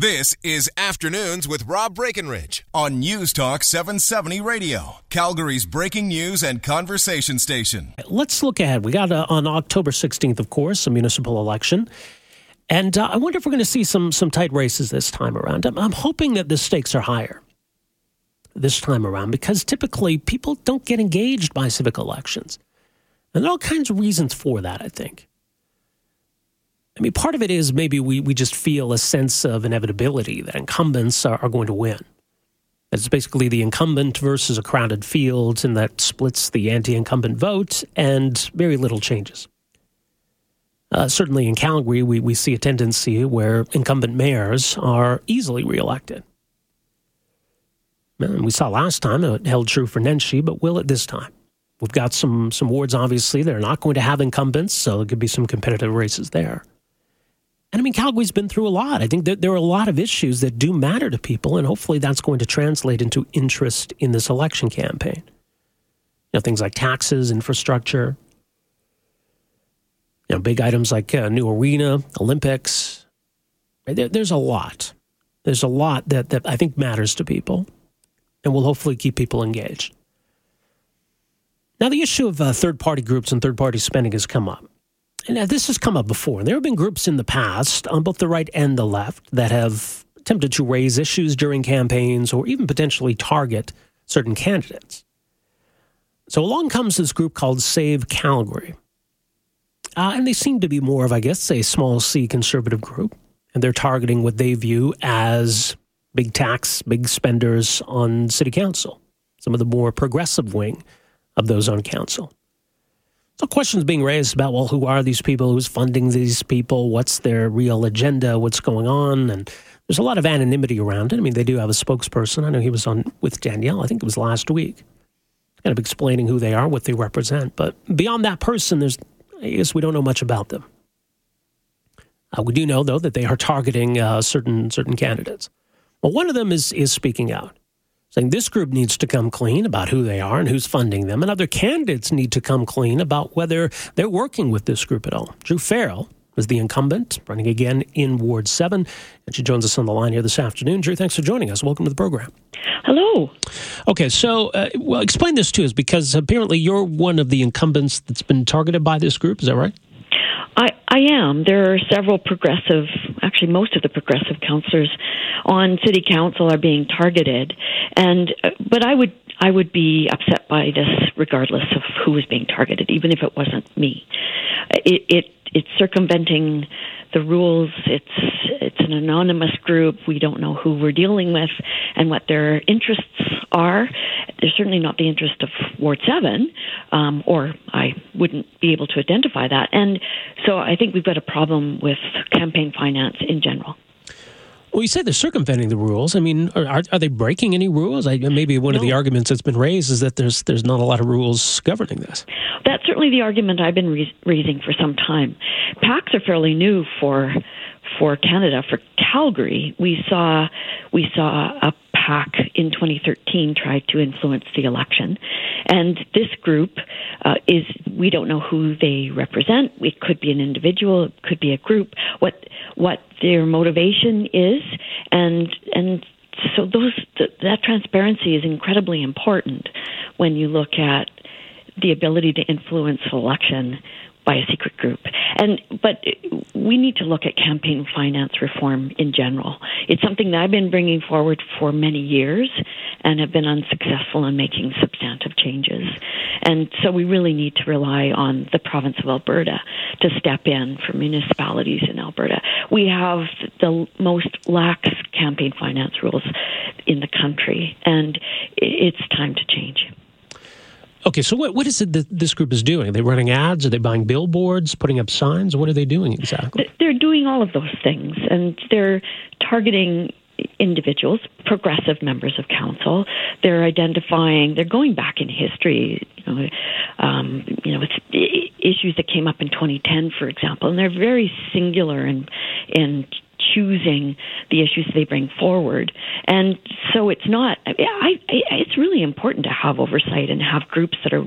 This is Afternoons with Rob Breckenridge on News Talk 770 Radio, Calgary's breaking news and conversation station. Let's look ahead. We got uh, on October 16th, of course, a municipal election. And uh, I wonder if we're going to see some, some tight races this time around. I'm, I'm hoping that the stakes are higher this time around because typically people don't get engaged by civic elections. And there are all kinds of reasons for that, I think. I mean, part of it is maybe we, we just feel a sense of inevitability that incumbents are, are going to win. It's basically the incumbent versus a crowded field, and that splits the anti incumbent vote, and very little changes. Uh, certainly in Calgary, we, we see a tendency where incumbent mayors are easily reelected. And we saw last time it held true for Nenshi, but will it this time? We've got some, some wards, obviously, that are not going to have incumbents, so there could be some competitive races there. And I mean, Calgary's been through a lot. I think that there are a lot of issues that do matter to people, and hopefully that's going to translate into interest in this election campaign. You know, things like taxes, infrastructure, you know, big items like uh, new arena, Olympics. There, there's a lot. There's a lot that, that I think matters to people and will hopefully keep people engaged. Now, the issue of uh, third party groups and third party spending has come up. Now, this has come up before. and There have been groups in the past on both the right and the left that have attempted to raise issues during campaigns or even potentially target certain candidates. So along comes this group called Save Calgary. Uh, and they seem to be more of, I guess, a small c conservative group. And they're targeting what they view as big tax, big spenders on city council, some of the more progressive wing of those on council. So questions being raised about well, who are these people? Who's funding these people? What's their real agenda? What's going on? And there's a lot of anonymity around it. I mean, they do have a spokesperson. I know he was on with Danielle. I think it was last week, kind of explaining who they are, what they represent. But beyond that person, there's I guess we don't know much about them. Uh, we do know though that they are targeting uh, certain certain candidates. Well, one of them is is speaking out saying this group needs to come clean about who they are and who's funding them, and other candidates need to come clean about whether they're working with this group at all. Druh Farrell is the incumbent, running again in Ward 7, and she joins us on the line here this afternoon. Druh, thanks for joining us. Welcome to the program. Hello. Okay, so, uh, well, explain this to us because apparently you're one of the incumbents that's been targeted by this group. Is that right? I, I am. There are several progressive, actually, most of the progressive councillors on city council are being targeted, and uh, but I would I would be upset by this regardless of who was being targeted, even if it wasn't me. It, it it's circumventing the rules. It's it's an anonymous group. We don't know who we're dealing with and what their interests are. They're certainly not the interest of Ward Seven, um, or I wouldn't be able to identify that. And so I think we've got a problem with campaign finance in general. Well, you say they're circumventing the rules. I mean, are, are they breaking any rules? I, maybe one no. of the arguments that's been raised is that there's there's not a lot of rules governing this. That's certainly the argument I've been re- raising for some time. PACs are fairly new for for Canada. For Calgary, we saw we saw a PAC in 2013 tried to influence the election, and this group uh, is we don't know who they represent. It could be an individual, it could be a group. What what their motivation is, and and so those th- that transparency is incredibly important when you look at the ability to influence election by a secret group. And but we need to look at campaign finance reform in general. It's something that I've been bringing forward for many years and have been unsuccessful in making substantive changes. And so we really need to rely on the province of Alberta to step in for municipalities in Alberta. We have the most lax campaign finance rules in the country, and it's time to change. Okay, so what, what is it that this group is doing? Are they running ads? Are they buying billboards, putting up signs? What are they doing exactly? They're doing all of those things, and they're targeting individuals, progressive members of council. They're identifying, they're going back in history, you know, um, you know, issues that came up in 2010, for example, and they're very singular in in choosing the issues they bring forward. And so it's not. I, I, it's really important to have oversight and have groups that are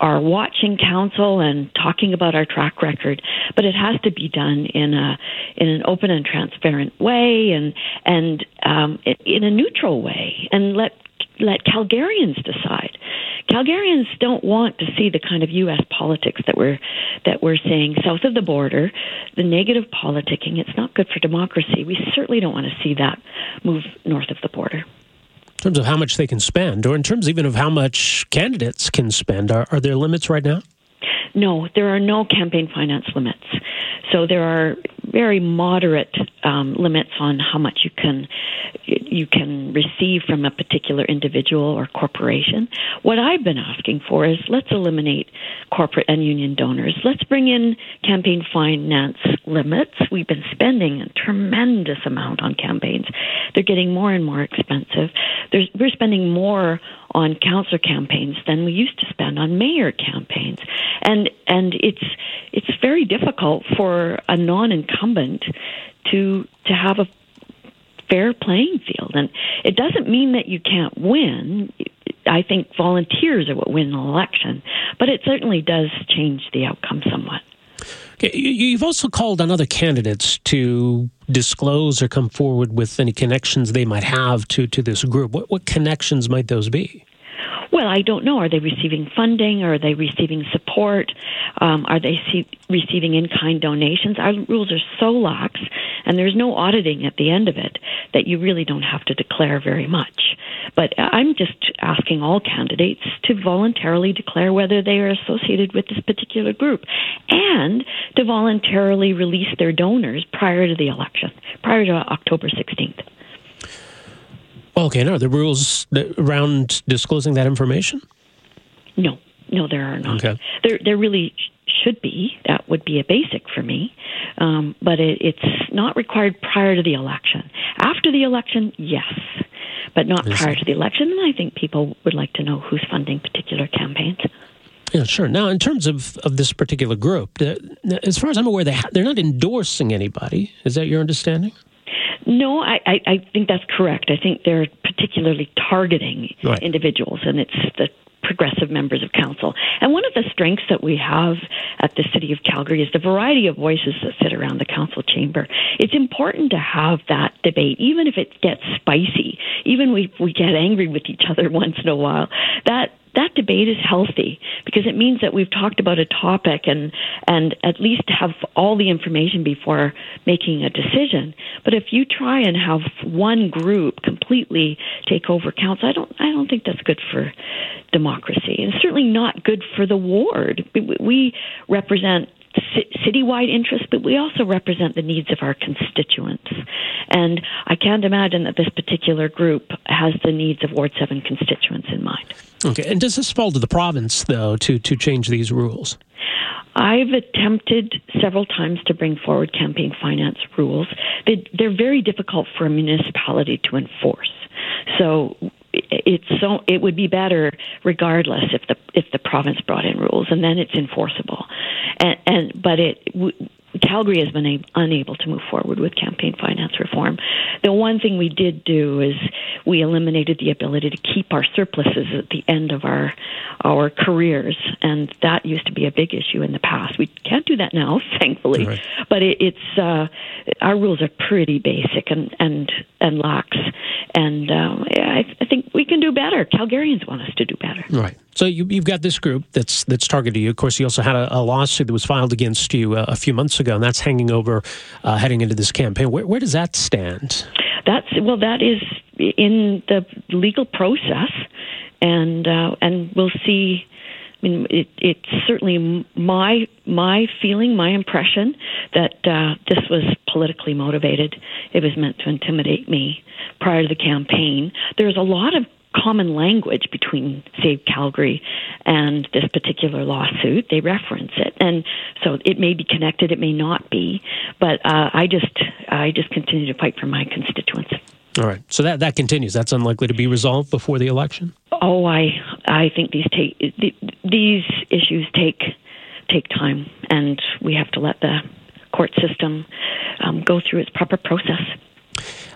are watching council and talking about our track record, but it has to be done in a in an open and transparent way and and um, in a neutral way, and let let Calgarians decide. Calgarians don't want to see the kind of U.S. politics that we're that we're seeing south of the border, the negative politicking. It's not good for democracy. We certainly don't want to see that move north of the border. In terms of how much they can spend, or in terms even of how much candidates can spend, are, are there limits right now? No, there are no campaign finance limits. So there are very moderate um, limits on how much you can you can receive from a particular individual or corporation. What I've been asking for is let's eliminate corporate and union donors. Let's bring in campaign finance limits. We've been spending a tremendous amount on campaigns. They're getting more and more expensive. There's, we're spending more on council campaigns than we used to spend on mayor campaigns, and and it's it's very difficult for a non-incumbent to to have a fair playing field. And it doesn't mean that you can't win. I think volunteers are what win an election, but it certainly does change the outcome somewhat. Okay, you've also called on other candidates to disclose or come forward with any connections they might have to, to this group. What, what connections might those be? Well, I don't know. Are they receiving funding? Are they receiving support? Um, are they see- receiving in kind donations? Our rules are so lax, and there's no auditing at the end of it that you really don't have to declare very much. But I'm just asking all candidates to voluntarily declare whether they are associated with this particular group and to voluntarily release their donors prior to the election, prior to October 16th. Okay, no, the rules around disclosing that information? No, no, there are not. Okay. There, there really should be. That would be a basic for me, um, but it, it's not required prior to the election. After the election, yes, but not prior to the election. And I think people would like to know who's funding particular campaigns. Yeah, sure. Now, in terms of, of this particular group, as far as I'm aware, they ha- they're not endorsing anybody. Is that your understanding? No, I, I, I think that's correct. I think they're particularly targeting right. individuals, and it's the progressive members of council. And one of the strengths that we have at the City of Calgary is the variety of voices that sit around the council chamber. It's important to have that debate, even if it gets spicy, even if we get angry with each other once in a while. That that debate is healthy because it means that we've talked about a topic and and at least have all the information before making a decision. But if you try and have one group completely take over council, I don't I don't think that's good for democracy and certainly not good for the ward. We represent citywide interests, but we also represent the needs of our constituents. And I can't imagine that this particular group has the needs of Ward 7 constituents in mind. Okay. And does this fall to the province, though, to, to change these rules? I've attempted several times to bring forward campaign finance rules. They, they're very difficult for a municipality to enforce. So it's so it would be better regardless if the if the province brought in rules and then it's enforceable and, and but it Calgary has been a- unable to move forward with campaign finance reform. The one thing we did do is we eliminated the ability to keep our surpluses at the end of our our careers, and that used to be a big issue in the past. We can't do that now, thankfully, right. but it, it's uh, our rules are pretty basic and and and lax, and um, I, I think we can do better. Calgarians want us to do better. Right. So you, have got this group that's that's targeted you. Of course, you also had a, a lawsuit that was filed against you uh, a few months ago, and that's hanging over uh, heading into this campaign. Where, where does that stand? That's well, that is in the legal process, and uh, and we'll see. I mean, it, it's certainly my my feeling, my impression that uh, this was politically motivated. It was meant to intimidate me prior to the campaign. There's a lot of common language between Save Calgary and this particular lawsuit. They reference it, and so it may be connected, it may not be. But uh, I just I just continue to fight for my constituents. All right, so that that continues. That's unlikely to be resolved before the election. Oh, I I think these take these issues take take time, and we have to let the court system um, go through its proper process.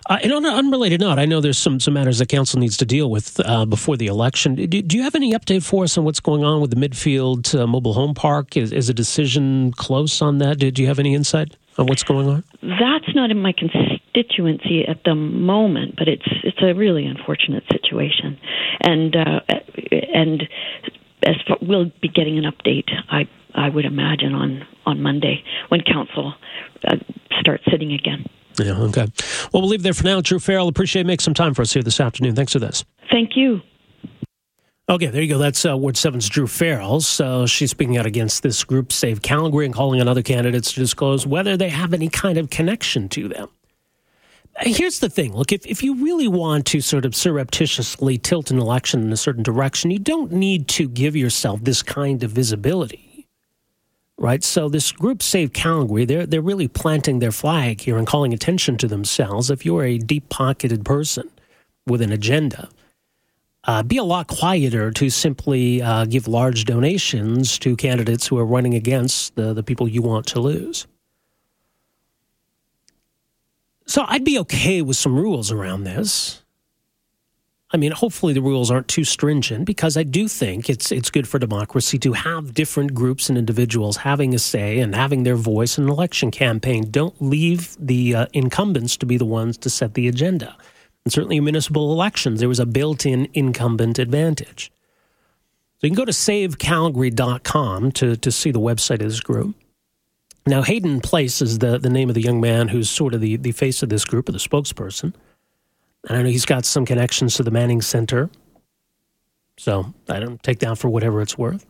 Uh, and on an unrelated note, I know there's some, some matters that council needs to deal with uh, before the election. Do, do, you have any update for us on what's going on with the Midfield uh, Mobile Home Park? Is, is, a decision close on that? Do, do you have any insight on what's going on? That's not in my constituency at the moment, but it's it's a really unfortunate situation, and uh, and as far, we'll be getting an update. I I would imagine on on Monday when council uh, starts sitting again. Yeah, okay. Well, we'll leave there for now. Druh Farrell, appreciate making some time for us here this afternoon. Thanks for this. Thank you. Okay, there you go. That's uh, Ward 7's Druh Farrell. So she's speaking out against this group, Save Calgary, and calling on other candidates to disclose whether they have any kind of connection to them. Here's the thing look, if, if you really want to sort of surreptitiously tilt an election in a certain direction, you don't need to give yourself this kind of visibility right? So this group, Save Calgary, they're they're really planting their flag here and calling attention to themselves. If you're a deep pocketed person with an agenda, uh, be a lot quieter to simply uh, give large donations to candidates who are running against the, the people you want to lose. So I'd be okay with some rules around this. I mean, hopefully the rules aren't too stringent because I do think it's it's good for democracy to have different groups and individuals having a say and having their voice in an election campaign. Don't leave the uh, incumbents to be the ones to set the agenda. And certainly in municipal elections, there was a built-in incumbent advantage. So you can go to savecalgary.com to, to see the website of this group. Now, Hayden Place is the, the name of the young man who's sort of the, the face of this group or the spokesperson. And I know he's got some connections to the Manning Center. So I don't take that for whatever it's worth.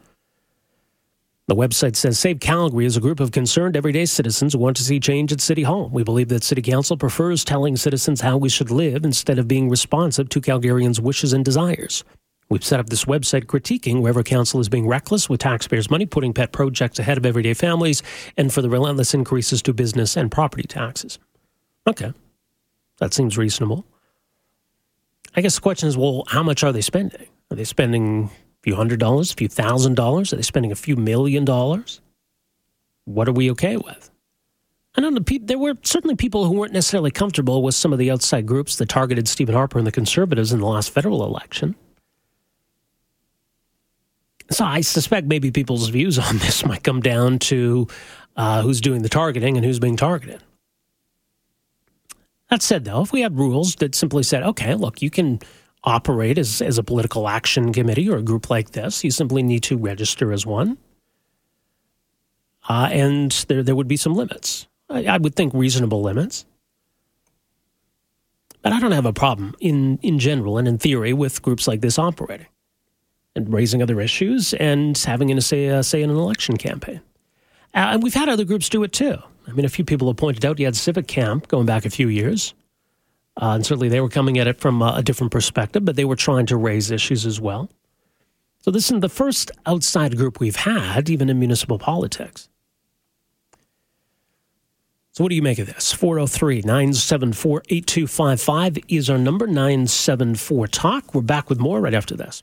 The website says Save Calgary is a group of concerned everyday citizens who want to see change at City Hall. We believe that City Council prefers telling citizens how we should live instead of being responsive to Calgarians' wishes and desires. We've set up this website critiquing wherever council is being reckless with taxpayers' money, putting pet projects ahead of everyday families, and for the relentless increases to business and property taxes. Okay, that seems reasonable. I guess the question is, well, how much are they spending? Are they spending a few hundred dollars, a few thousand dollars? Are they spending a few million dollars? What are we okay with? I know the there were certainly people who weren't necessarily comfortable with some of the outside groups that targeted Stephen Harper and the Conservatives in the last federal election. So I suspect maybe people's views on this might come down to uh, who's doing the targeting and who's being targeted. That said, though, if we had rules that simply said, okay, look, you can operate as, as a political action committee or a group like this, you simply need to register as one. Uh, and there, there would be some limits. I, I would think reasonable limits. But I don't have a problem in, in general and in theory with groups like this operating and raising other issues and having a say, a say in an election campaign. Uh, and we've had other groups do it too. I mean, a few people have pointed out you had Civic Camp going back a few years. Uh, and certainly they were coming at it from a, a different perspective, but they were trying to raise issues as well. So this is the first outside group we've had, even in municipal politics. So, what do you make of this? 403 974 8255 is our number 974 Talk. We're back with more right after this.